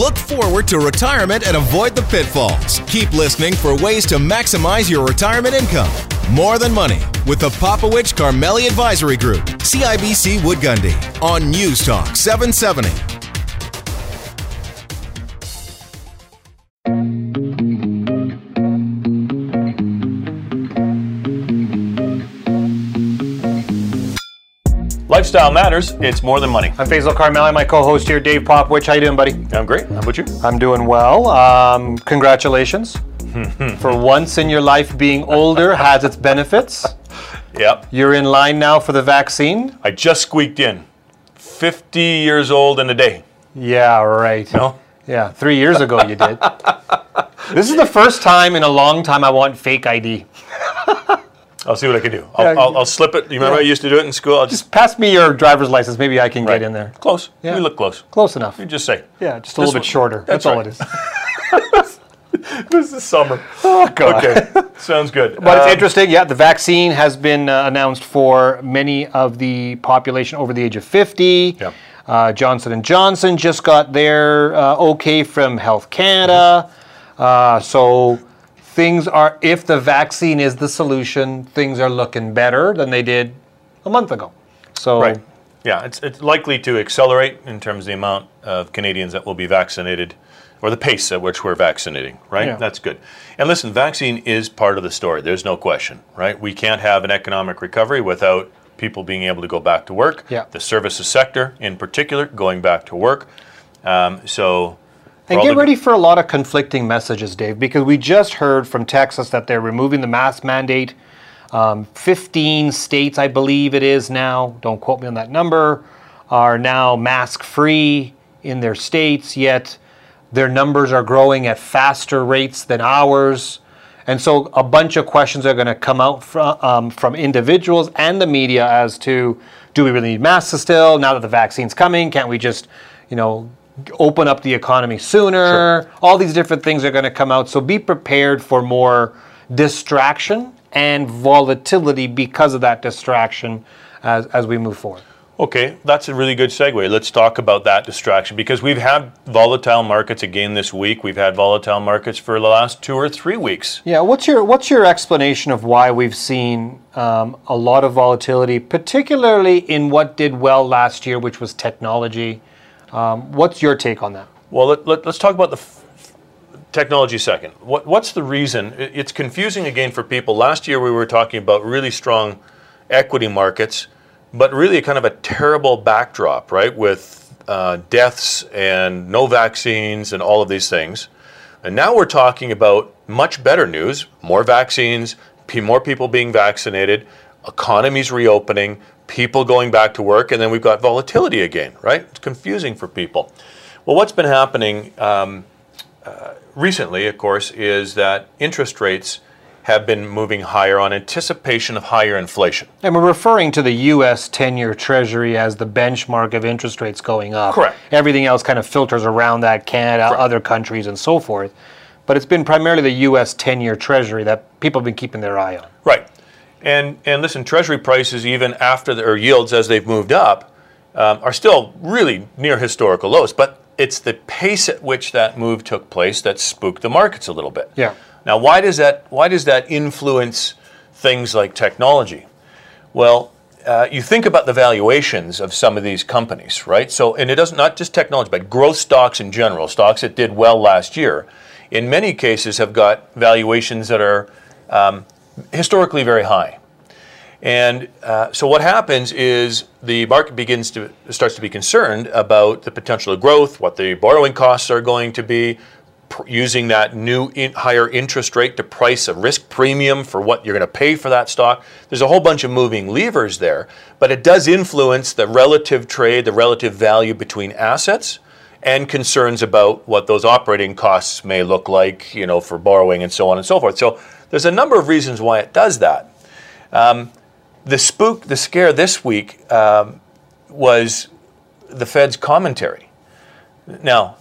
Look forward to retirement and avoid the pitfalls. Keep listening for ways to maximize your retirement income. More Than Money with the Popowich Karmali Advisory Group, CIBC Wood Gundy, on News Talk 770. Lifestyle matters. It's more than money. I'm Faisal Karmali, my co-host here, Dave Popowich. How you doing, buddy? I'm great. How about you? I'm doing well. Um, congratulations. for once in your life, being older has its benefits. Yep. You're in line now for the vaccine. I just squeaked in. 50 years old in a day. Yeah, right. No? Yeah, three years ago you did. this is the first time in a long time I want fake ID. I'll see what I can do. I'll, Yeah. I'll, I'll slip it. You remember I used to do it in school? I'll just, Just pass me your driver's license. Maybe I can right. get in there. Close. Yeah. We look close. Close enough. You just say. Yeah, just a little bit shorter. that's That's, all right. it is. This is summer. Oh, God. Okay. Sounds good. But it's Um, interesting. Yeah, the vaccine has been uh, announced for many of the population over the age of 50. Yep. Uh, Johnson and Johnson just got their uh, okay from Health Canada. Uh, so things are, if the vaccine is the solution, things are looking better than they did a month ago. So Right. Yeah, it's, it's likely to accelerate in terms of the amount of Canadians that will be vaccinated or the pace at which we're vaccinating, right? Yeah. That's good. And listen, vaccine is part of the story. There's no question, right? We can't have an economic recovery without people being able to go back to work. Yeah. The services sector, in particular, going back to work. Um, so, And get ready for a lot of conflicting messages, Dave, because we just heard from Texas that they're removing the mask mandate. Um, 15 states, I believe it is now, don't quote me on that number, are now mask free in their states, yet their numbers are growing at faster rates than ours. And so a bunch of questions are going to come out from, um, from individuals and the media as to do we really need masks still now that the vaccine's coming? Can't we just, you know, open up the economy sooner? All these different things are going to come out. So be prepared for more distraction and volatility because of that distraction as, as we move forward. Okay, that's a really good segue. Let's talk about that distraction because we've had volatile markets again this week. We've had volatile markets for the last two or three weeks. Yeah, what's your what's your explanation of why we've seen um, a lot of volatility, particularly in what did well last year, which was technology? Um, what's your take on that? Well, let, let, us talk about the f- technology second. What, what's the reason? It- It's confusing again for people. Last year we were talking about really strong equity markets, but really kind of a terrible backdrop, right? With uh, deaths and no vaccines and all of these things. And now we're talking about much better news more vaccines, more people being vaccinated, economies reopening, people going back to work, and then we've got volatility again, right? It's confusing for people. Well, what's been happening um, uh, recently, of course, is that interest rates have been moving higher on anticipation of higher inflation. And we're referring to the U.S. 10-year Treasury as the benchmark of interest rates going up. Correct. Everything else kind of filters around that, Canada, Correct. other countries, and so forth. But it's been primarily the U.S. 10-year Treasury that people have been keeping their eye on. Right. And and listen, Treasury prices even after the, or yields as they've moved up um, are still really near historical lows. But it's the pace at which that move took place that spooked the markets a little bit. Yeah. Now, why does that why does that influence things like technology? Well, uh, you think about the valuations of some of these companies, right? So, and it doesn't not just technology, but growth stocks in general, stocks that did well last year, in many cases have got valuations that are um, historically very high. And uh, so what happens is the market begins to starts to be concerned about the potential of growth, what the borrowing costs are going to be, using that new in, higher interest rate to price a risk premium for what you're going to pay for that stock. There's a whole bunch of moving levers there, but it does influence the relative trade, the relative value between assets and concerns about what those operating costs may look like, you know, for borrowing and so on and so forth. So there's a number of reasons why it does that. Um, the spook, the scare this week um, was the Fed's commentary. Now,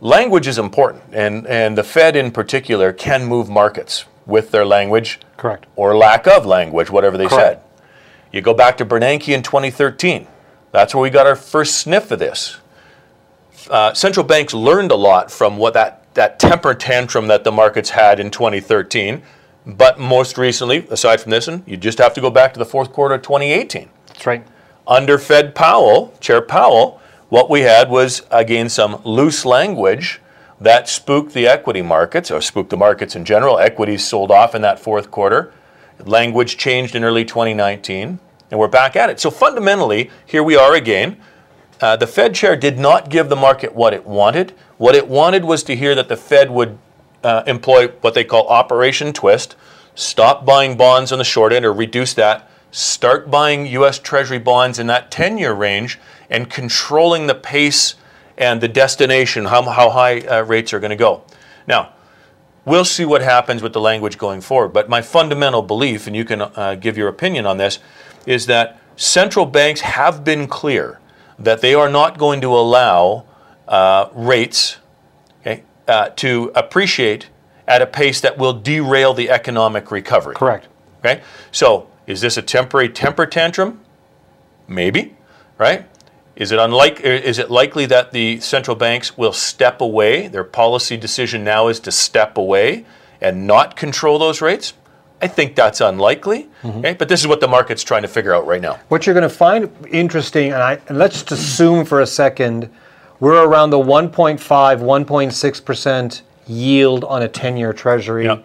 language is important, and, and the Fed in particular can move markets with their language Correct. or lack of language, whatever they Correct. said. You go back to Bernanke in 2013. That's where we got our first sniff of this. uh, central banks learned a lot from what that, that temper tantrum that the markets had in 2013. But most recently, aside from this one, you just have to go back to the fourth quarter of 2018. That's right. Under Fed Powell, Chair Powell, what we had was, again, some loose language that spooked the equity markets, or spooked the markets in general. Equities sold off in that fourth quarter. Language changed in early 2019, and we're back at it. So fundamentally, here we are again. Uh, the Fed chair did not give the market what it wanted. What it wanted was to hear that the Fed would uh, employ what they call Operation Twist, stop buying bonds on the short end or reduce that, start buying U.S. Treasury bonds in that 10 year range, and controlling the pace and the destination, how, how high uh, rates are going to go. Now, we'll see what happens with the language going forward, but my fundamental belief, and you can uh, give your opinion on this, is that central banks have been clear that they are not going to allow uh, rates uh, to appreciate at a pace that will derail the economic recovery. Correct. Okay, so is this a temporary temper tantrum? Maybe, right? Is it unlike? Is it likely that the central banks will step away? Their policy decision now is to step away and not control those rates. I think that's unlikely. Mm-hmm. Okay, but this is what the market's trying to figure out right now. What you're going to find interesting, and, I, and let's just assume for a second, we're around the 1.5, 1.6 percent yield on a 10-year Treasury. Yeah.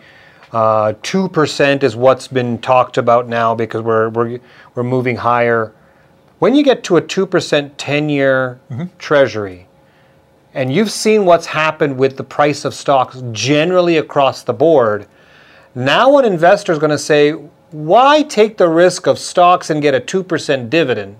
Uh, two percent is what's been talked about now because we're we're we're moving higher. When you get to a 2% 10-year mm-hmm. treasury, and you've seen what's happened with the price of stocks generally across the board, now an investor is going to say, why take the risk of stocks and get a 2% dividend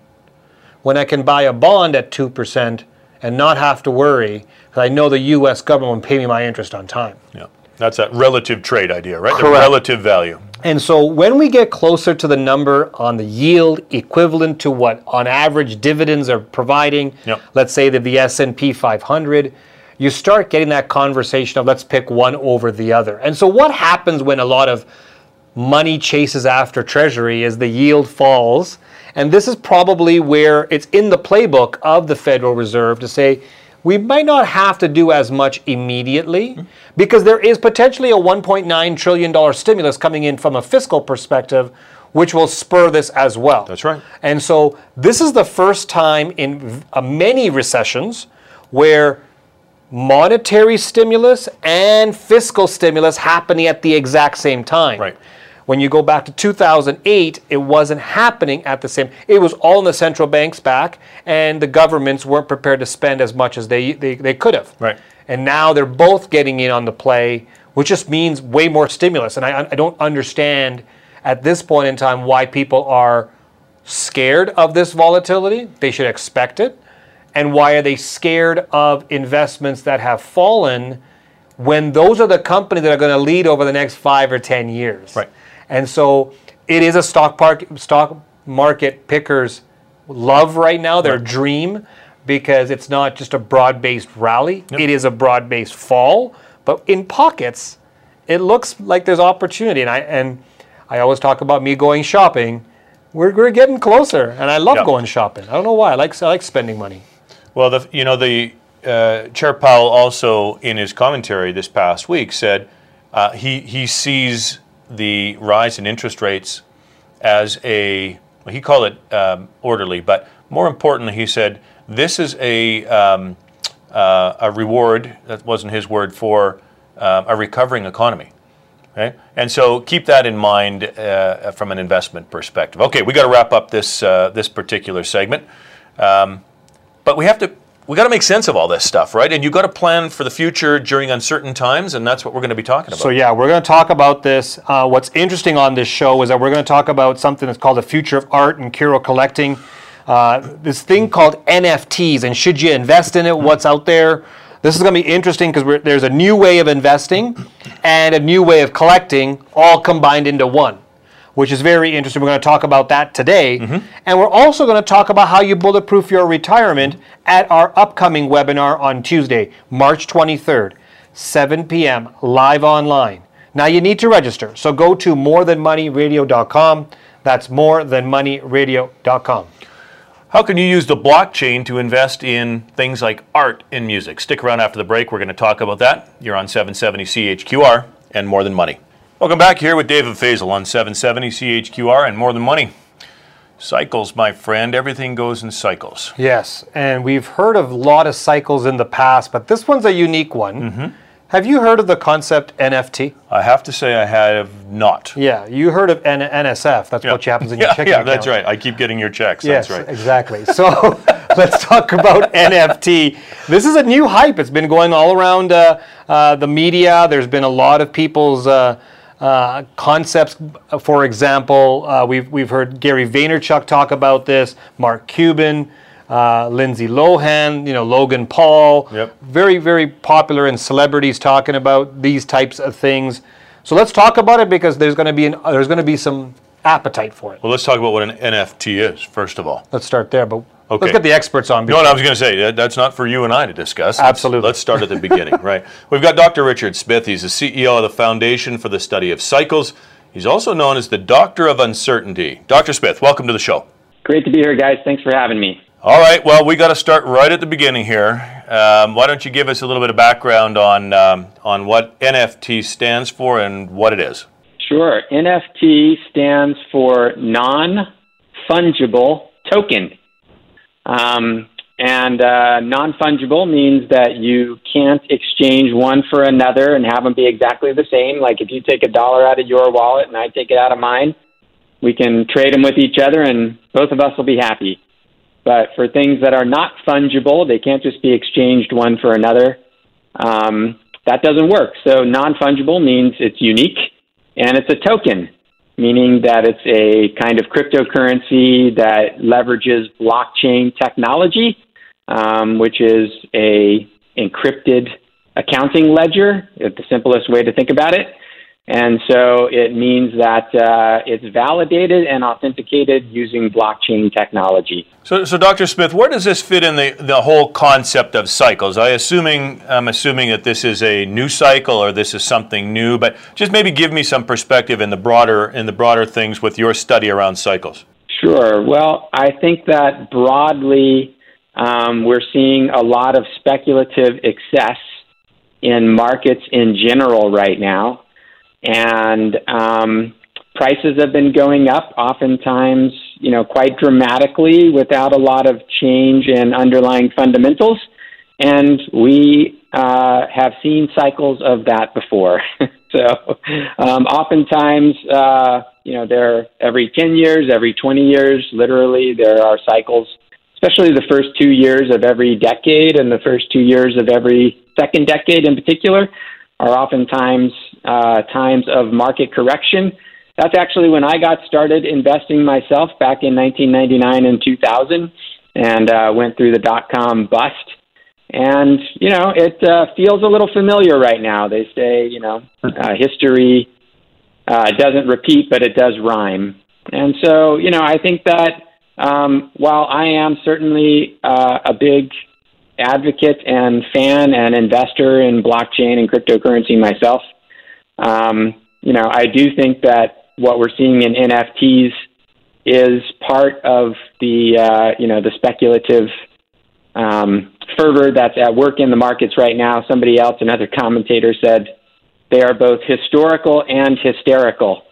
when I can buy a bond at 2% and not have to worry because I know the U.S. government will pay me my interest on time? Yeah. That's that relative trade idea, right? Correct. The relative value. And so when we get closer to the number on the yield equivalent to what on average dividends are providing, yep. let's say that the S&P 500, you start getting that conversation of let's pick one over the other. And so what happens when a lot of money chases after treasury as the yield falls, and this is probably where it's in the playbook of the Federal Reserve to say we might not have to do as much immediately because there is potentially a $1.9 trillion stimulus coming in from a fiscal perspective, which will spur this as well. That's right. And so this is the first time in uh, many recessions where monetary stimulus and fiscal stimulus happening at the exact same time. Right. When you go back to 2008, it wasn't happening at the same. It was all in the central bank's back, and the governments weren't prepared to spend as much as they they, they could have. Right. And now they're both getting in on the play, which just means way more stimulus. And I I don't understand at this point in time why people are scared of this volatility. They should expect it. And why are they scared of investments that have fallen when those are the companies that are going to lead over the next five or 10 years? Right. And so it is a stock park stock market pickers love right now, their right. dream, because it's not just a broad-based rally. Yep. It is a broad-based fall, but in pockets, it looks like there's opportunity. And I and I always talk about me going shopping. We're, we're getting closer, and I love yep. going shopping. I don't know why. I like I like spending money. Well, the, you know the uh, Chair Powell also in his commentary this past week said uh, he he sees the rise in interest rates as a, well, he called it um, orderly, but more importantly, he said this is a, um, uh, a reward, that wasn't his word, for uh, a recovering economy. Okay? And so keep that in mind uh, from an investment perspective. Okay, we got to wrap up this, uh, this particular segment. Um, but we have to we got to make sense of all this stuff, right? And you got to plan for the future during uncertain times, and that's what we're going to be talking about. So yeah, we're going to talk about this. Uh, what's interesting on this show is that we're going to talk about something that's called the future of art and curio collecting. Uh, this thing called NFTs, and should you invest in it? What's out there? This is going to be interesting because there's a new way of investing and a new way of collecting, all combined into one which is very interesting. We're going to talk about that today. Mm-hmm. And we're also going to talk about how you bulletproof your retirement at our upcoming webinar on Tuesday, March 23rd, 7 p.m., live online. Now you need to register. So go to morethanmoneyradio.com. That's morethanmoneyradio.com. How can you use the blockchain to invest in things like art and music? Stick around after the break. We're going to talk about that. You're on 770 CHQR and More Than Money. Welcome back here with David Fazel on 770 CHQR and More Than Money. Cycles, my friend. Everything goes in cycles. Yes, and we've heard of a lot of cycles in the past, but this one's a unique one. Mm-hmm. Have you heard of the concept NFT? I have to say I have not. Yeah, you heard of N- NSF. That's what happens in your checking yeah, account. that's right. I keep getting your checks. Yes, that's right. exactly. So let's talk about NFT. This is a new hype. It's been going all around uh, uh, the media. There's been a lot of people's uh, uh, concepts. For example, uh, we've we've heard Gary Vaynerchuk talk about this. Mark Cuban. Uh, Lindsay Lohan, you know Logan Paul, Yep. very very popular and celebrities talking about these types of things. So let's talk about it because there's going to be an, there's going to be some appetite for it. Well, let's talk about what an NFT is, first of all. Let's start there, but Okay. let's get the experts on. You know what I was going to say? that- That's not for you and I to discuss. Let's- Absolutely. Let's start at the beginning, right? We've got Dr. Richard Smith. He's the CEO of the Foundation for the Study of Cycles. He's also known as the Doctor of Uncertainty. Dr. Smith, welcome to the show. Great to be here, guys. Thanks for having me. All right, well, we got to start right at the beginning here. Um, why don't you give us a little bit of background on, um, on what NFT stands for and what it is? Sure. NFT stands for non fungible token. Um, and uh, non fungible means that you can't exchange one for another and have them be exactly the same. Like if you take a dollar out of your wallet and I take it out of mine, we can trade them with each other and both of us will be happy. But for things that are not fungible, they can't just be exchanged one for another. Um, that doesn't work. So non fungible means it's unique and it's a token, meaning that it's a kind of cryptocurrency that leverages blockchain technology, um, which is a encrypted accounting ledger, the simplest way to think about it. And so it means that uh, it's validated and authenticated using blockchain technology. So, so Dr. Smith, where does this fit in the, the whole concept of cycles? I assuming I'm assuming that this is a new cycle or this is something new, but just maybe give me some perspective in the broader in the broader things with your study around cycles. Sure. Well, I think that broadly um, we're seeing a lot of speculative excess in markets in general right now. And um, prices have been going up, oftentimes, you know, quite dramatically without a lot of change in underlying fundamentals. And we uh, have seen cycles of that before. so, um, oftentimes, uh, you know, there every 10 years, every 20 years, literally, there are cycles, especially the first two years of every decade and the first two years of every second decade in particular, are oftentimes uh, times of market correction. That's actually when I got started investing myself back in 1999 and 2000 and uh, went through the dot com bust. And, you know, it uh, feels a little familiar right now. They say, you know, uh, history uh, doesn't repeat, but it does rhyme. And so, you know, I think that um, while I am certainly uh, a big advocate and fan and investor in blockchain and cryptocurrency myself, um, you know, I do think that what we're seeing in NFTs is part of the, uh, you know, the speculative um, fervor that's at work in the markets right now. Somebody else, another commentator, said they are both historical and hysterical,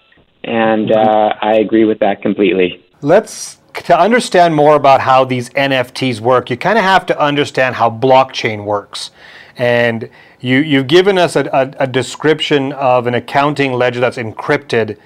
and uh, I agree with that completely. Let's to understand more about how these NFTs work. You kind of have to understand how blockchain works, and you you've given us a, a, a description of an accounting ledger that's encrypted.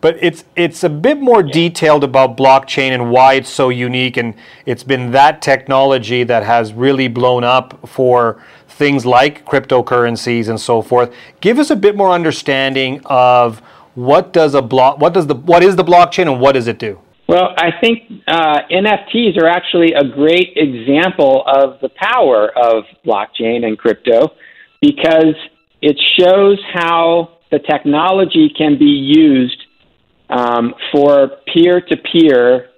But it's it's a bit more detailed about blockchain and why it's so unique, and it's been that technology that has really blown up for things like cryptocurrencies and so forth. Give us a bit more understanding of what does a block, what does the what is the blockchain and what does it do? Well, I think uh, NFTs are actually a great example of the power of blockchain and crypto because it shows how the technology can be used um, for peer to peer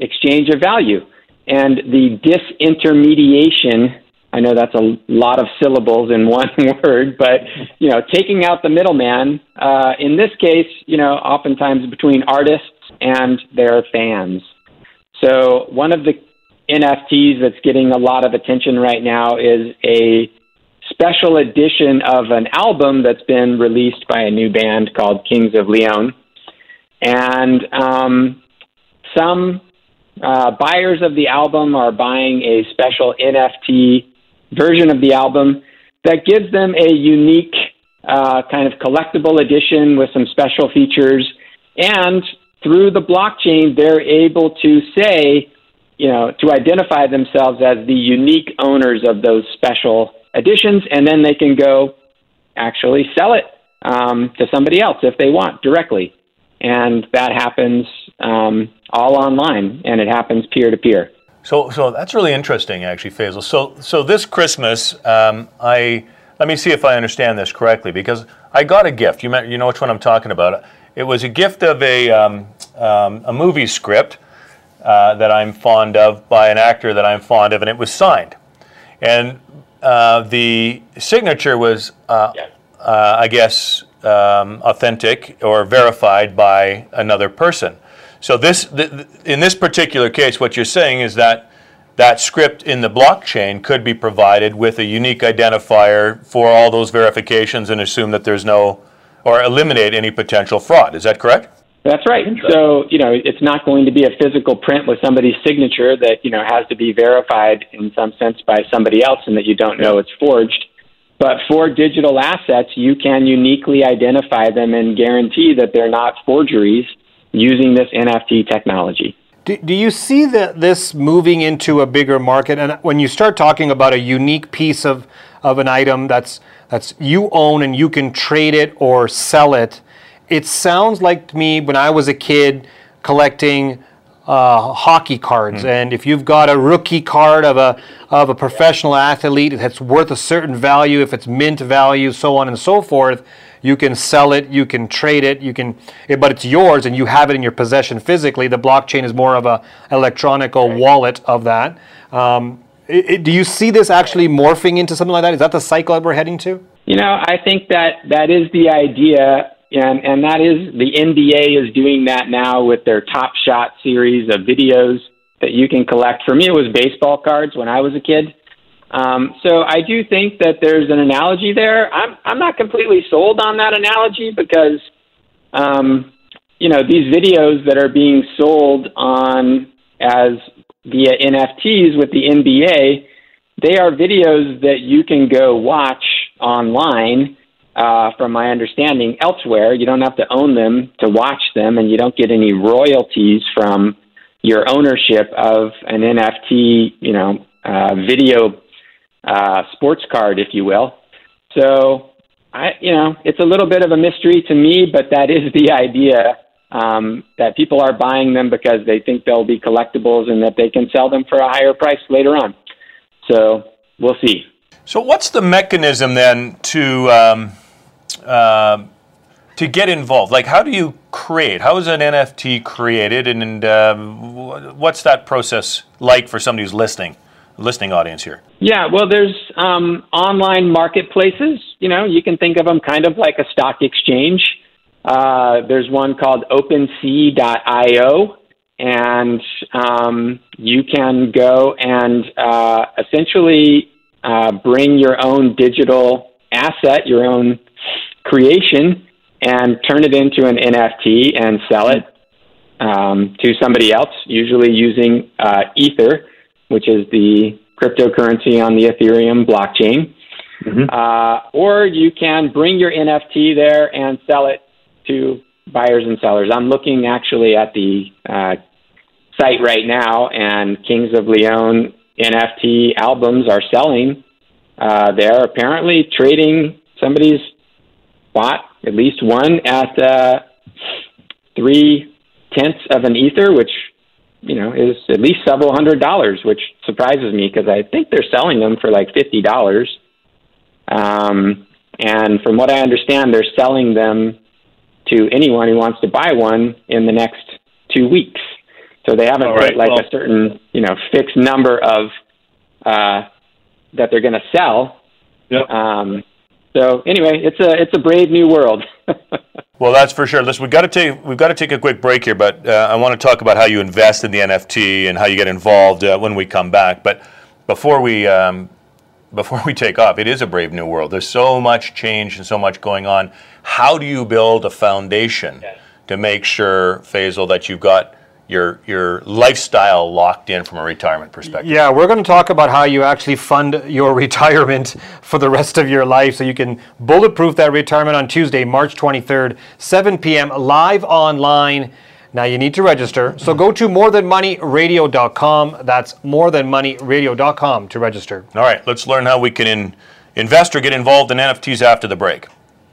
exchange of value. And the disintermediation, I know that's a lot of syllables in one word, but you know, taking out the middleman, uh, in this case, you know, oftentimes between artists and their fans. So one of the NFTs that's getting a lot of attention right now is a special edition of an album that's been released by a new band called Kings of Leon. And um, some uh, buyers of the album are buying a special NFT version of the album that gives them a unique uh, kind of collectible edition with some special features. And through the blockchain, they're able to say, you know, to identify themselves as the unique owners of those special editions, and then they can go actually sell it um, to somebody else if they want directly. And that happens um, all online, and it happens peer to peer. So, so that's really interesting, actually, Faisal. So, so this Christmas, um, I let me see if I understand this correctly because I got a gift. You, met, you know which one I'm talking about. It was a gift of a um, um, a movie script uh, that I'm fond of by an actor that I'm fond of, and it was signed. And uh, the signature was, uh, uh, I guess, um, authentic or verified by another person. So this, th- in this particular case, what you're saying is that that script in the blockchain could be provided with a unique identifier for all those verifications and assume that there's no, or eliminate any potential fraud. Is that correct? That's right. So, you know, it's not going to be a physical print with somebody's signature that, you know, has to be verified in some sense by somebody else and that you don't know it's forged. But for digital assets, you can uniquely identify them and guarantee that they're not forgeries using this NFT technology. Do, do you see that this moving into a bigger market? And when you start talking about a unique piece of, of an item that's, that's you own and you can trade it or sell it, it sounds like to me when I was a kid collecting uh, hockey cards, mm. and if you've got a rookie card of a of a professional athlete that's worth a certain value, if it's mint value, so on and so forth, you can sell it, you can trade it, you can, but it's yours and you have it in your possession physically. The blockchain is more of a electronical wallet of that. Um, it, it, do you see this actually morphing into something like that? Is that the cycle that we're heading to? You know, I think that that is the idea and and that is the NBA is doing that now with their Top Shot series of videos that you can collect. For me, it was baseball cards when I was a kid. Um, so I do think that there's an analogy there. I'm I'm not completely sold on that analogy because, um, you know, these videos that are being sold on as via NFTs with the NBA, they are videos that you can go watch online uh, from my understanding, elsewhere. You don't have to own them to watch them, and you don't get any royalties from your ownership of an NFT, you know, uh, video uh, sports card, if you will. So, I, you know, it's a little bit of a mystery to me, but that is the idea um, that people are buying them because they think they'll be collectibles and that they can sell them for a higher price later on. So, we'll see. So, what's the mechanism then to um, uh, to get involved? Like, how do you create? How is an NFT created, and, and uh, what's that process like for somebody who's listening, listening audience here? Yeah, well, there's um, online marketplaces. You know, you can think of them kind of like a stock exchange. Uh, there's one called OpenSea.io, and um, you can go and uh, essentially uh, bring your own digital asset, your own creation and turn it into an NFT and sell it um, to somebody else, usually using uh, Ether, which is the cryptocurrency on the Ethereum blockchain. Mm-hmm. Uh, or you can bring your NFT there and sell it to buyers and sellers. I'm looking actually at the uh, site right now, and Kings of Leon NFT albums are selling. Uh, they're apparently trading somebody's bought at least one at uh, three tenths of an ether, which you know is at least several hundred dollars, which surprises me because I think they're selling them for like fifty dollars. Um, and from what I understand, they're selling them to anyone who wants to buy one in the next two weeks. So they haven't right, put like well, a certain you know fixed number of uh, that they're going to sell. Yep. Um, So anyway, it's a it's a brave new world. well, that's for sure. Listen, we've got to take we've got to take a quick break here, but uh, I want to talk about how you invest in the NFT and how you get involved uh, when we come back. But before we um, before we take off, it is a brave new world. There's so much change and so much going on. How do you build a foundation yeah. to make sure, Faisal, that you've got your your lifestyle locked in from a retirement perspective. Yeah, we're going to talk about how you actually fund your retirement for the rest of your life so you can bulletproof that retirement on Tuesday, March 23rd, 7 p.m. live online. Now you need to register. So go to morethanmoneyradio.com. That's morethanmoneyradio.com to register. All right, let's learn how we can in, invest or get involved in NFTs after the break.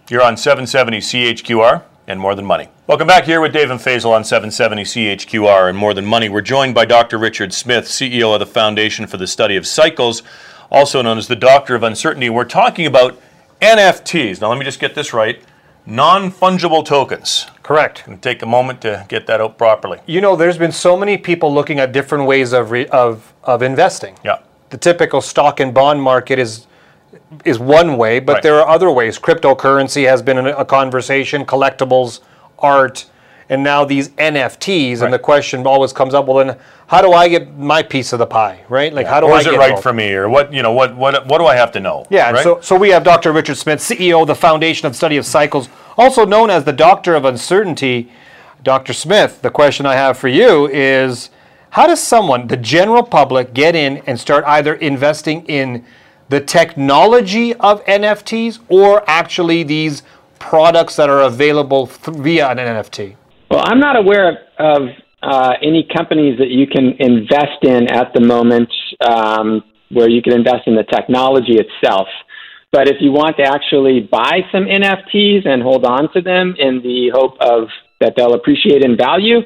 You're on 770 CHQR and More Than Money. Welcome back here with Dave and Faisal on 770 CHQR and More Than Money. We're joined by Dr. Richard Smith, CEO of the Foundation for the Study of Cycles, also known as the Doctor of Uncertainty. We're talking about NFTs. Now, let me just get this right non fungible tokens. Correct. And take a moment to get that out properly. You know, there's been so many people looking at different ways of, re- of, of investing. Yeah. The typical stock and bond market is is one way, but right. there are other ways. Cryptocurrency has been a conversation, collectibles, art, and now these NFTs. Right. And the question always comes up: Well, then, how do I get my piece of the pie? Right? Like, yeah. how do or I? Is it right involved? for me, or what? You know, what? What? What do I have to know? Yeah. Right? So, so we have Dr. Richard Smith, CEO of the Foundation of Study of Cycles, also known as the Doctor of Uncertainty. Dr. Smith, the question I have for you is. How does someone, the general public, get in and start either investing in the technology of NFTs or actually these products that are available th- via an NFT? Well, I'm not aware of, of uh, any companies that you can invest in at the moment um, where you can invest in the technology itself. But if you want to actually buy some NFTs and hold on to them in the hope of that they'll appreciate in value,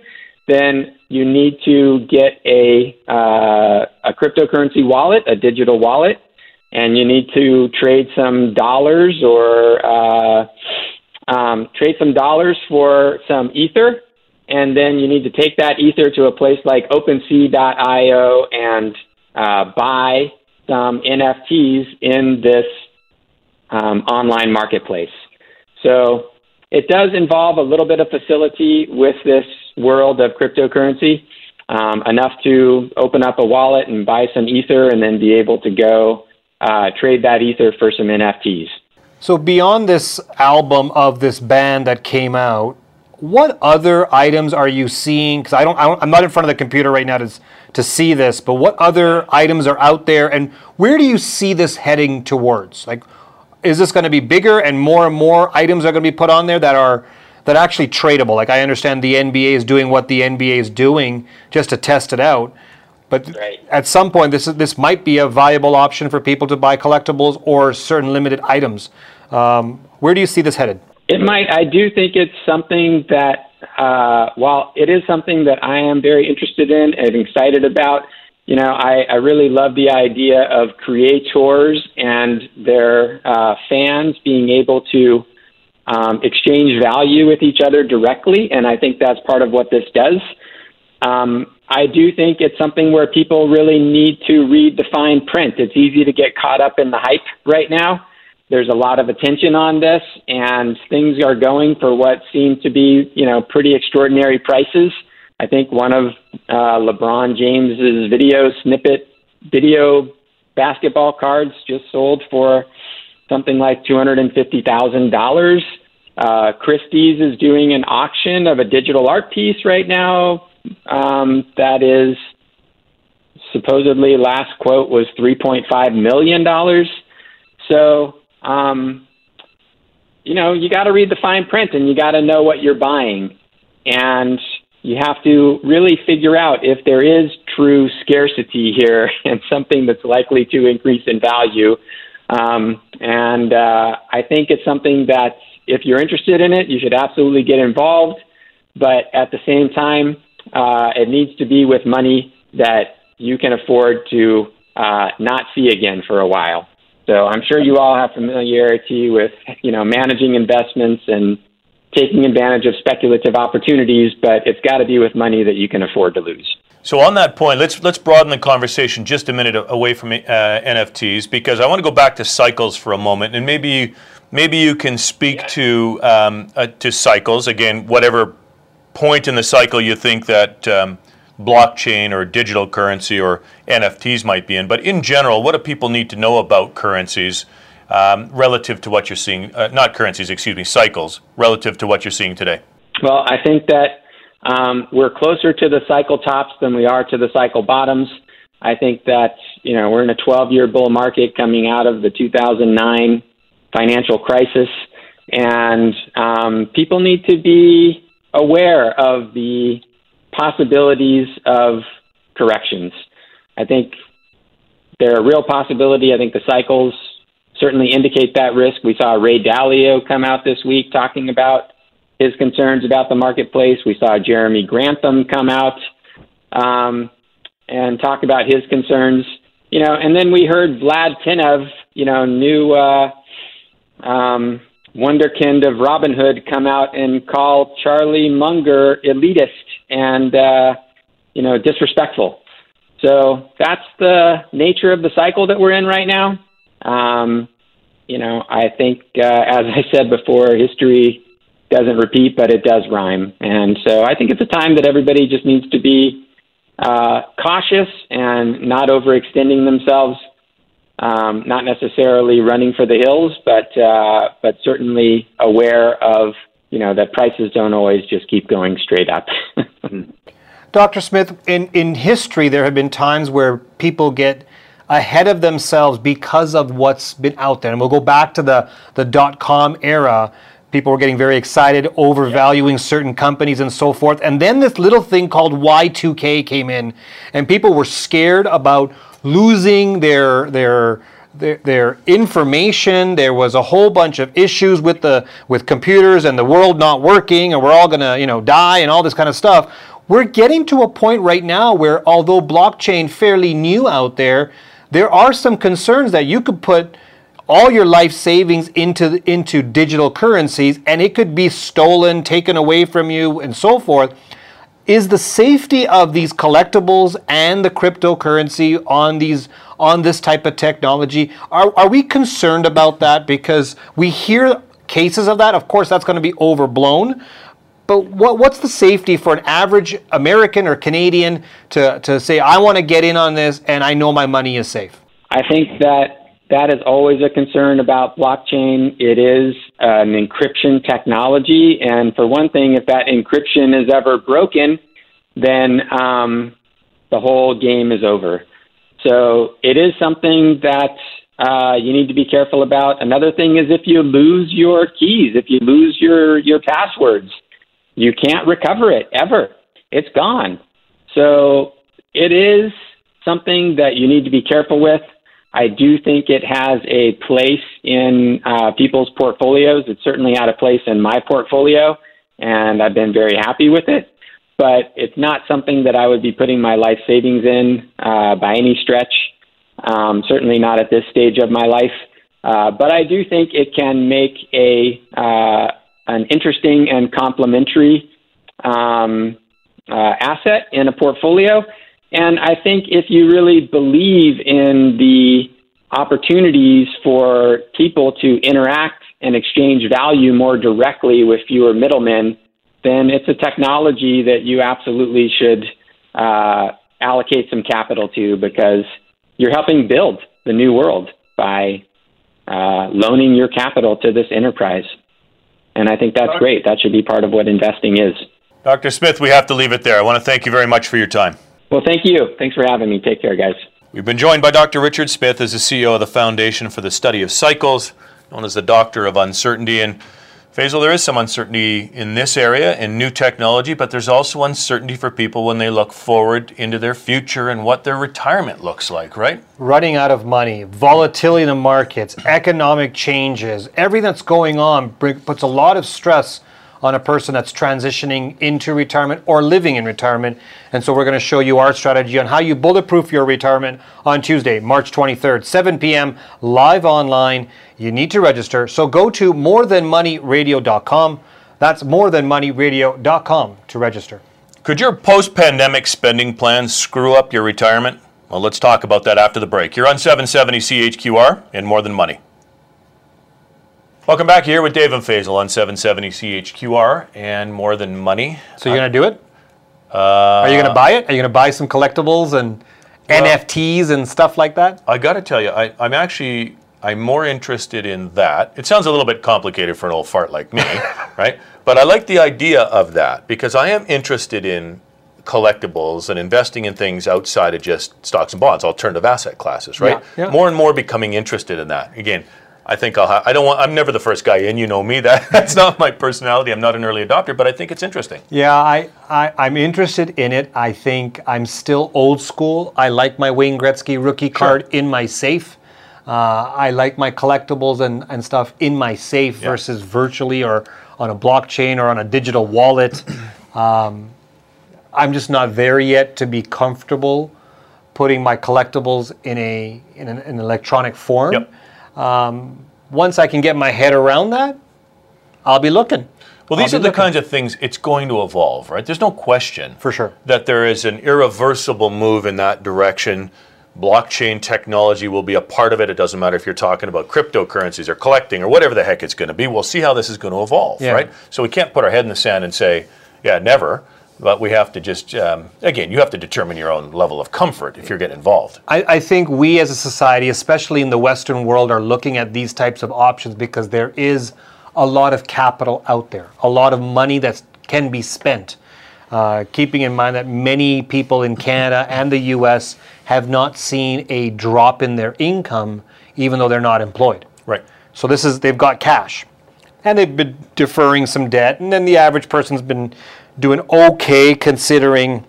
then you need to get a uh, a cryptocurrency wallet, a digital wallet, and you need to trade some dollars or uh, um, trade some dollars for some ether, and then you need to take that ether to a place like OpenSea.io and uh, buy some NFTs in this um, online marketplace. So it does involve a little bit of facility with this world of cryptocurrency, um, enough to open up a wallet and buy some ether, and then be able to go uh, trade that ether for some NFTs. So beyond this album of this band that came out, what other items are you seeing? Because I don't, I am not in front of the computer right now to to see this, but what other items are out there, and where do you see this heading towards? Like, is this going to be bigger, and more and more items are going to be put on there that are that are actually tradable? Like, I understand the NBA is doing what the NBA is doing just to test it out, but right. at some point, this is, this might be a viable option for people to buy collectibles or certain limited items. Um, where do you see this headed? It might. I do think it's something that, uh, while it is something that I am very interested in and excited about, you know, I, I really love the idea of creators and their uh, fans being able to um, exchange value with each other directly, and I think that's part of what this does. Um, I do think it's something where people really need to read the fine print. It's easy to get caught up in the hype right now. There's a lot of attention on this, and things are going for what seem to be, you know, pretty extraordinary prices. I think one of uh, LeBron James's video snippet video basketball cards just sold for something like two hundred and fifty thousand dollars. Uh, Christie's is doing an auction of a digital art piece right now um, that is supposedly last quote was $3.5 million. So, um, you know, you got to read the fine print and you got to know what you're buying. And you have to really figure out if there is true scarcity here and something that's likely to increase in value. Um, and uh, I think it's something that if you're interested in it, you should absolutely get involved. But at the same time, uh, it needs to be with money that you can afford to uh, not see again for a while. So I'm sure you all have familiarity with you know managing investments and taking advantage of speculative opportunities, but it's got to be with money that you can afford to lose. So on that point, let's let's broaden the conversation just a minute away from uh, NFTs because I want to go back to cycles for a moment and maybe maybe you can speak yeah. to um, uh, to cycles again, whatever point in the cycle you think that um, blockchain or digital currency or NFTs might be in. But in general, what do people need to know about currencies um, relative to what you're seeing? Uh, not currencies, excuse me, cycles relative to what you're seeing today. Well, I think that um, we're closer to the cycle tops than we are to the cycle bottoms. I think that you know we're in a 12-year bull market coming out of the 2009 financial crisis, and um, people need to be aware of the possibilities of corrections. I think they're a real possibility. I think the cycles certainly indicate that risk. We saw Ray Dalio come out this week talking about his concerns about the marketplace. We saw Jeremy Grantham come out um, and talk about his concerns. You know, and then we heard Vlad Tenev, you know, new uh, um, wonderkind of Robinhood, come out and call Charlie Munger elitist and uh, you know disrespectful. So that's the nature of the cycle that we're in right now. Um, you know, I think, uh, as I said before, history doesn't repeat, but it does rhyme. And so I think it's a time that everybody just needs to be uh, cautious and not overextending themselves. Um, not necessarily running for the hills, but uh, but certainly aware of you know that prices don't always just keep going straight up. Hmm. Dr. Smith, in, in history, there have been times where people get ahead of themselves because of what's been out there. And we'll go back to the, the dot com era people were getting very excited, overvaluing certain companies and so forth. And then this little thing called Y2K came in, and people were scared about losing their their their, their information. There was a whole bunch of issues with the with computers and the world not working, and we're all gonna you know die and all this kind of stuff. We're getting to a point right now where, although blockchain fairly new out there, there are some concerns that you could put all your life savings into into digital currencies and it could be stolen taken away from you and so forth is the safety of these collectibles and the cryptocurrency on these on this type of technology? Are, are we concerned about that? Because we hear cases of that. Of course that's going to be overblown. But what, what's the safety for an average American or Canadian to, to say, I want to get in on this and I know my money is safe? I think that that is always a concern about blockchain. It is an encryption technology, and for one thing, if that encryption is ever broken, then um, the whole game is over. So it is something that uh, you need to be careful about. Another thing is if you lose your keys, if you lose your your passwords, you can't recover it ever. It's gone. So it is something that you need to be careful with. I do think it has a place in uh, people's portfolios. It's certainly had a place in my portfolio, and I've been very happy with it. But it's not something that I would be putting my life savings in uh, by any stretch. Um, certainly not at this stage of my life. Uh, but I do think it can make a uh, an interesting and complementary um, uh, asset in a portfolio. And I think if you really believe in the opportunities for people to interact and exchange value more directly with fewer middlemen, then it's a technology that you absolutely should uh, allocate some capital to because you're helping build the new world by uh, loaning your capital to this enterprise. And I think that's great. That should be part of what investing is. Dr. Smith, we have to leave it there. I want to thank you very much for your time. Well, thank you. Thanks for having me. Take care, guys. We've been joined by Dr. Richard Smith as the CEO of the Foundation for the Study of Cycles, known as the Doctor of Uncertainty. And Faisal, there is some uncertainty in this area in new technology, but there's also uncertainty for people when they look forward into their future and what their retirement looks like, right? Running out of money, volatility in the markets, economic changes, everything that's going on puts a lot of stress on a person that's transitioning into retirement or living in retirement. And so we're going to show you our strategy on how you bulletproof your retirement on Tuesday, March 23rd, 7 p.m., live online. You need to register. So go to morethanmoneyradio.com. That's morethanmoneyradio.com to register. Could your post pandemic spending plans screw up your retirement? Well, let's talk about that after the break. You're on 770 CHQR and More Than Money. Welcome back here with Dave and Faisal on 770 CHQR and More Than Money. So you're gonna do it? Are you gonna uh, buy it? Are you gonna buy some collectibles and NFTs and stuff like that? I got to tell you, I, I'm actually I'm more interested in that. It sounds a little bit complicated for an old fart like me, right? But I like the idea of that because I am interested in collectibles and investing in things outside of just stocks and bonds, alternative asset classes, right? Yeah, yeah. More and more becoming interested in that. Again, I think I'll. Ha- I don't want. I'm never the first guy in. You know me. That that's not my personality. I'm not an early adopter, but I think it's interesting. Yeah, I, I, I'm interested in it. I think I'm still old school. I like my Wayne Gretzky rookie card in my safe. Uh, I like my collectibles and, and stuff in my safe Yeah. versus virtually or on a blockchain or on a digital wallet. um, I'm just not there yet to be comfortable putting my collectibles in a in an, an electronic form. Yep. Um, once I can get my head around that, I'll be looking. Well, these are the looking. kinds of things it's going to evolve, right? There's no question For sure. that there is an irreversible move in that direction. Blockchain technology will be a part of it. It doesn't matter if you're talking about cryptocurrencies or collecting or whatever the heck it's going to be. We'll see how this is going to evolve, Yeah. right? So we can't put our head in the sand and say, yeah, never. But we have to just, um, again, you have to determine your own level of comfort if you're getting involved. I, I think we as a society, especially in the Western world, are looking at these types of options because there is a lot of capital out there, a lot of money that can be spent. Uh, keeping in mind that many people in Canada and the US have not seen a drop in their income, even though they're not employed. Right. So this is they've got cash, and they've been deferring some debt, and then the average person's been doing okay considering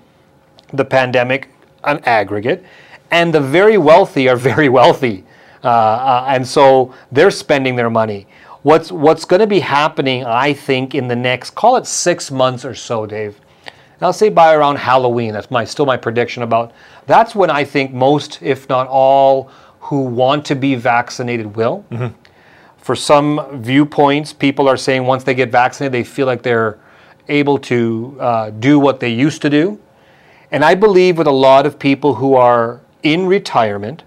the pandemic on aggregate, and the very wealthy are very wealthy, uh, uh, and so they're spending their money. What's what's going to be happening, I think, in the next call it six months or so, Dave. And I'll say by around Halloween. That's my still my prediction about. That's when I think most, if not all, who want to be vaccinated will. For some viewpoints, people are saying once they get vaccinated, they feel like they're able to uh, do what they used to do. And I believe with a lot of people who are in retirement,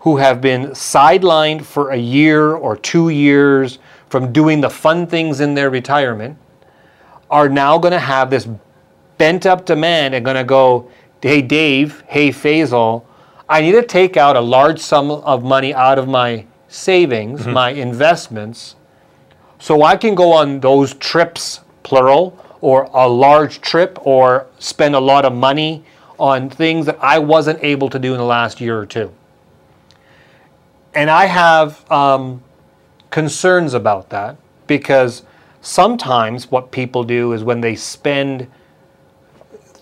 who have been sidelined for a year or two years from doing the fun things in their retirement, are now going to have this bent up demand and going to go, hey, Dave, hey, Faisal, I need to take out a large sum of money out of my savings, my investments, so I can go on those trips, plural, or a large trip, or spend a lot of money on things that I wasn't able to do in the last year or two. And I have um, concerns about that because sometimes what people do is when they spend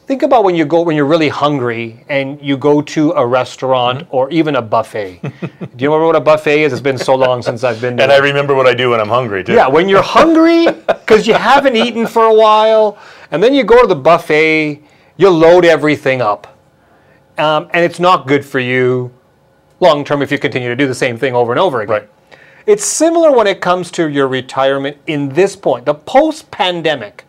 think about when you go when you're really hungry and you go to a restaurant or even a buffet. do you remember what a buffet is? It's been so long since I've been there. And I remember what I do when I'm hungry, too. yeah, when you're hungry because you haven't eaten for a while, and then you go to the buffet, you load everything up, um, and it's not good for you long term if you continue to do the same thing over and over again. Right. It's similar when it comes to your retirement in this point, the post pandemic.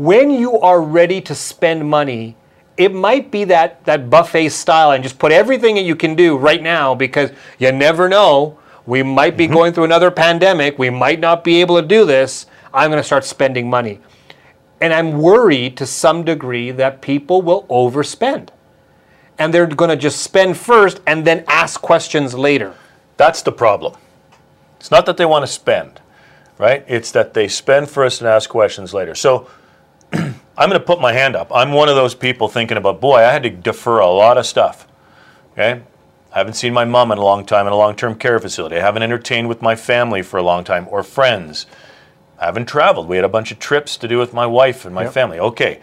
When you are ready to spend money, it might be that, that buffet style and just put everything that you can do right now because you never know. We might be mm-hmm. going through another pandemic. We might not be able to do this. I'm going to start spending money. And I'm worried to some degree that people will overspend. And they're going to just spend first and then ask questions later. That's the problem. It's not that they want to spend, right? It's that they spend first and ask questions later. So I'm going to put my hand up. I'm one of those people thinking about, boy, I had to defer a lot of stuff. Okay? I haven't seen my mom in a long time in a long term care facility. I haven't entertained with my family for a long time or friends. I haven't traveled. We had a bunch of trips to do with my wife and my Yep. family. Okay,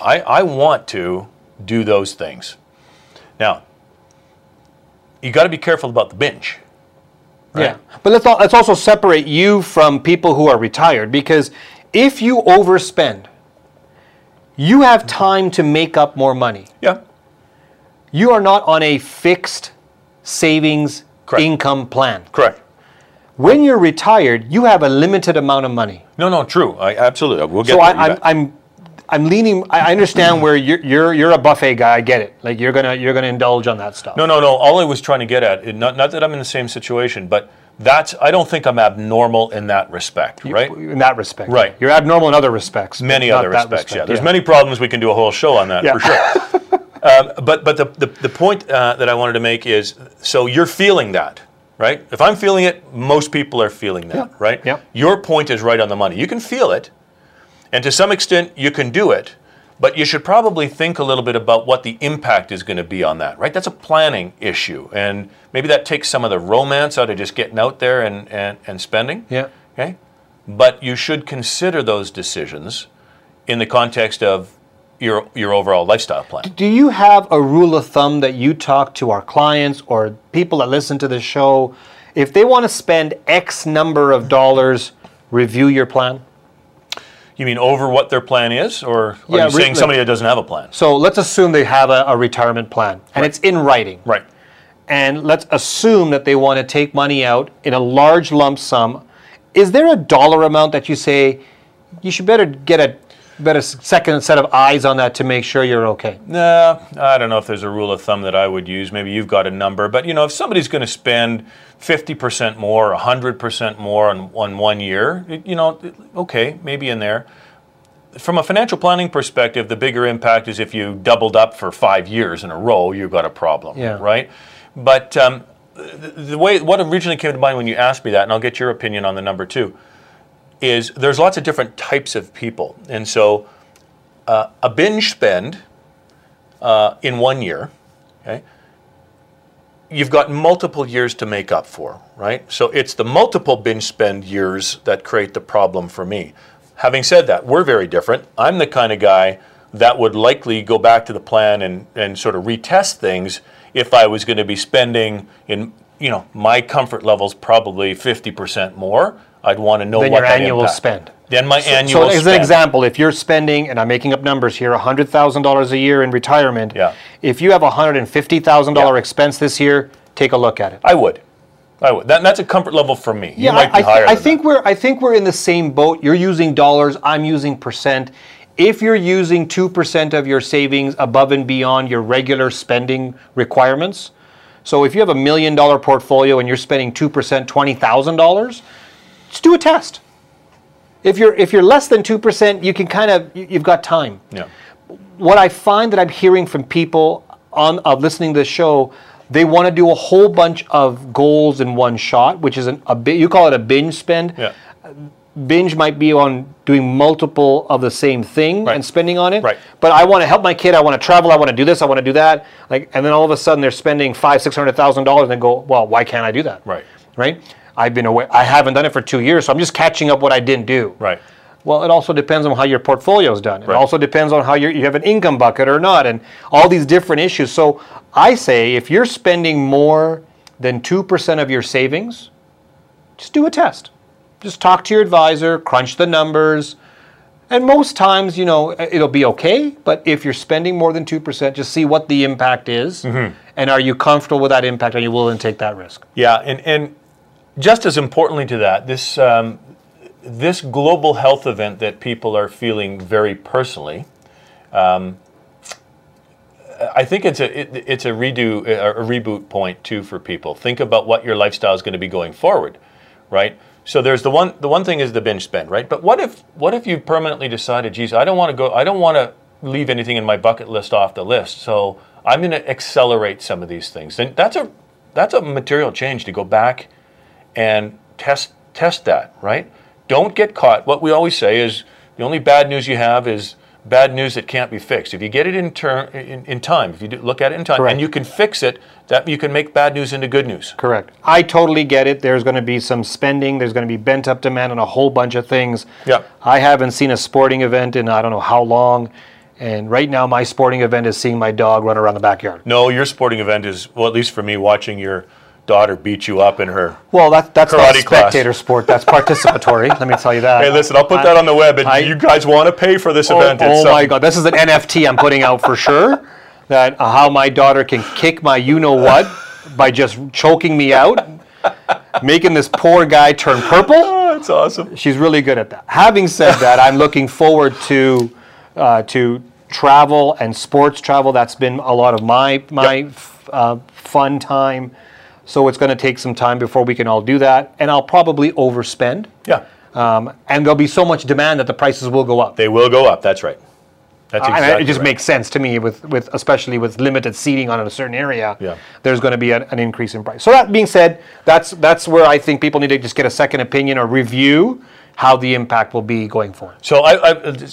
I, I want to do those things. Now, you got to be careful about the binge. Yeah, but let's let's also separate you from people who are retired because if you overspend, you have time to make up more money. Yeah. You are not on a fixed savings Correct. income plan. Correct. When you're retired, you have a limited amount of money. No, no, true. I absolutely. We'll get So. I, I'm. I'm I'm leaning. I understand where you're you're you're a buffet guy. I get it. Like you're gonna you're gonna indulge on that stuff. no, no, no. All I was trying to get at, not, not that I'm in the same situation, but That's I don't think I'm abnormal in that respect, right? In that respect. Right. You're abnormal in other respects. many other respects. yeah, respect, there's many problems. We can do a whole show on that Yeah. for sure. um, but but the the, the point uh, that I wanted to make is so you're feeling that. Right? If I'm feeling it, most people are feeling that, Yeah. right? Yeah. Your point is right on the money. You can feel it, and to some extent, you can do it, but you should probably think a little bit about what the impact is going to be on that, right? That's a planning issue. And maybe that takes some of the romance out of just getting out there and, and, and spending. Yeah. Okay. But you should consider those decisions in the context of your, your overall lifestyle plan. Do you have a rule of thumb that you talk to our clients or people that listen to the show? If they want to spend X number of dollars, review your plan? You mean over what their plan is, or are Yeah, you saying somebody that doesn't have a plan? So let's assume they have a, a retirement plan and it's in writing. Right. And let's assume that they want to take money out in a large lump sum. Is there a dollar amount that you say you should better get a better second set of eyes on that to make sure you're okay? No, I don't know if there's a rule of thumb that I would use. Maybe you've got a number, but you know, if somebody's going to spend 50% more, 100% more on, on one year, it- you know, it- okay, maybe in there. From a financial planning perspective, the bigger impact is if you doubled up for five years in a row, you've got a problem, Yeah. right? But um, the, the way what originally came to mind when you asked me that, and I'll get your opinion on the number too, is there's lots of different types of people, and so uh, a binge spend uh, in one year, okay, you've got multiple years to make up for, right? So it's the multiple binge spend years that create the problem for me. Having said that, we're very different. I'm the kind of guy that would likely go back to the plan and, and sort of retest things if I was going to be spending in, you know, my comfort levels probably 50% more. I'd want to know Than what your that annual impact- spend. Then my So annual So as spend. an example, if you're spending, and I'm making up numbers here, $100,000 a year in retirement, Yeah. if you have a $150,000 Yeah. expense this year, take a look at it. I would. I would. That, that's a comfort level for me. you Yeah, might be I, I, higher I than think that. we're I think we're in the same boat. You're using dollars, I'm using percent. If you're using two percent of your savings above and beyond your regular spending requirements, so if you have a million dollar portfolio and you're spending two percent, twenty thousand dollars, just do a test. If you're if you're less than two percent, you can kind of you- you've got time Yeah. what I find that I'm hearing from people on of listening to the show, they want to do a whole bunch of goals in one shot, which is an, a bit. You call it a binge spend. Yeah. Binge might be on doing multiple of the same thing Right. and spending on it. Right. But I want to help my kid. I want to travel. I want to do this. I want to do that. Like, and then all of a sudden they're spending five, six hundred thousand dollars, and they go, "Well, why can't I do that?" Right. Right. I've been away. I haven't done it for two years, so I'm just catching up what I didn't do. Right. Well, it also depends on how your portfolio is done. It Right. also depends on how you have an income bucket or not, and all these different issues. So I say if you're spending more than 2% of your savings, just do a test. Just talk to your advisor, crunch the numbers, and most times, you know, it'll be okay. But if you're spending more than 2%, just see what the impact is. Mm-hmm. And are you comfortable with that impact? Are you willing to take that risk? Yeah, and, and just as importantly to that, this um, this global health event that people are feeling very personally, um, I think it's a it, it's a redo a, reboot point too for people. Think about what your lifestyle is going to be going forward, right? So there's the one the one thing is the binge spend, right? But what if what if you permanently decided, geez, I don't want to go, I don't want to leave anything in my bucket list off the list, so I'm going to accelerate some of these things. And that's a that's a material change to go back and test test that, right? Don't get caught. What we always say is the only bad news you have is bad news that can't be fixed. If you get it in turn in, in time, if you look at it in time, Correct. and you can fix it, that you can make bad news into good news. Correct. I totally get it. There's going to be some spending. There's going to be bent up demand on a whole bunch of things. Yeah. I haven't seen a sporting event in I don't know how long, and right now my sporting event is seeing my dog run around the backyard. No, your sporting event is well, at least for me, watching your daughter beat you up in her. Well, that, that's not Karate class. spectator sport. That's participatory. let me tell you that. Hey, listen, I'll put that on the web, and I- you guys want to pay for this Oh, event? oh my. God! This is an NFT I'm putting out for sure. That uh, how my daughter can kick my you know what by just choking me out, making this poor guy turn purple. Oh, that's awesome. She's really good at that. Having said that, I'm looking forward to uh, to travel and sports travel. That's been a lot of my my f- uh, fun time. So it's going to take some time before we can all do that, and I'll probably overspend. Yeah. Um, and there'll be so much demand that the prices will go up. They will go up. That's right. That's And exactly it just right. makes sense to me with, with especially with limited seating on a certain area. Yeah. There's going to be an, an increase in price. So that being said, that's that's where I think people need to just get a second opinion or review how the impact will be going forward. So, I, I,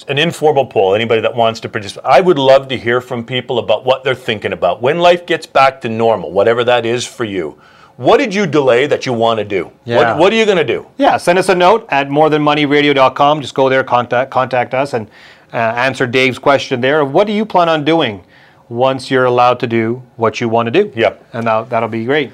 an informal poll. Anybody that wants to participate, I would love to hear from people about what they're thinking about when life gets back to normal, whatever that is for you. What did you delay that you want to do? Yeah. What, what are you going to do? Yeah, send us a note at morethanmoneyradio.com. Just go there, contact contact us, and uh, answer Dave's question there. What do you plan on doing once you're allowed to do what you want to do? Yep. and that, that'll be great.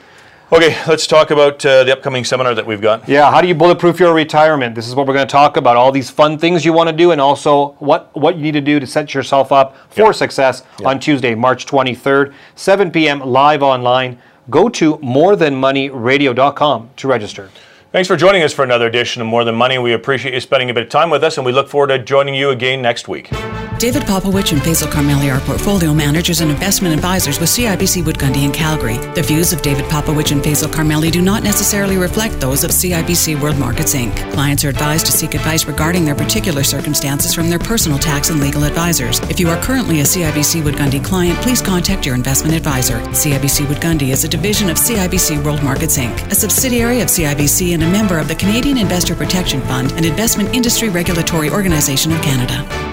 Okay, let's talk about uh, the upcoming seminar that we've got. Yeah, how do you bulletproof your retirement? This is what we're going to talk about. All these fun things you want to do, and also what what you need to do to set yourself up for Yep. success on Tuesday, March 23rd, 7 p.m. live online. Go to morethanmoneyradio.com to register. Thanks for joining us for another edition of More Than Money. We appreciate you spending a bit of time with us, and we look forward to joining you again next week. David Popowich and Faisal Karmali are portfolio managers and investment advisors with CIBC Wood Gundy in Calgary. The views of David Popowich and Faisal Karmali do not necessarily reflect those of CIBC World Markets Inc. Clients are advised to seek advice regarding their particular circumstances from their personal tax and legal advisors. If you are currently a CIBC Wood Gundy client, please contact your investment advisor. CIBC Wood Gundy is a division of CIBC World Markets Inc., a subsidiary of CIBC and a member of the Canadian Investor Protection Fund, and investment industry regulatory organization of Canada.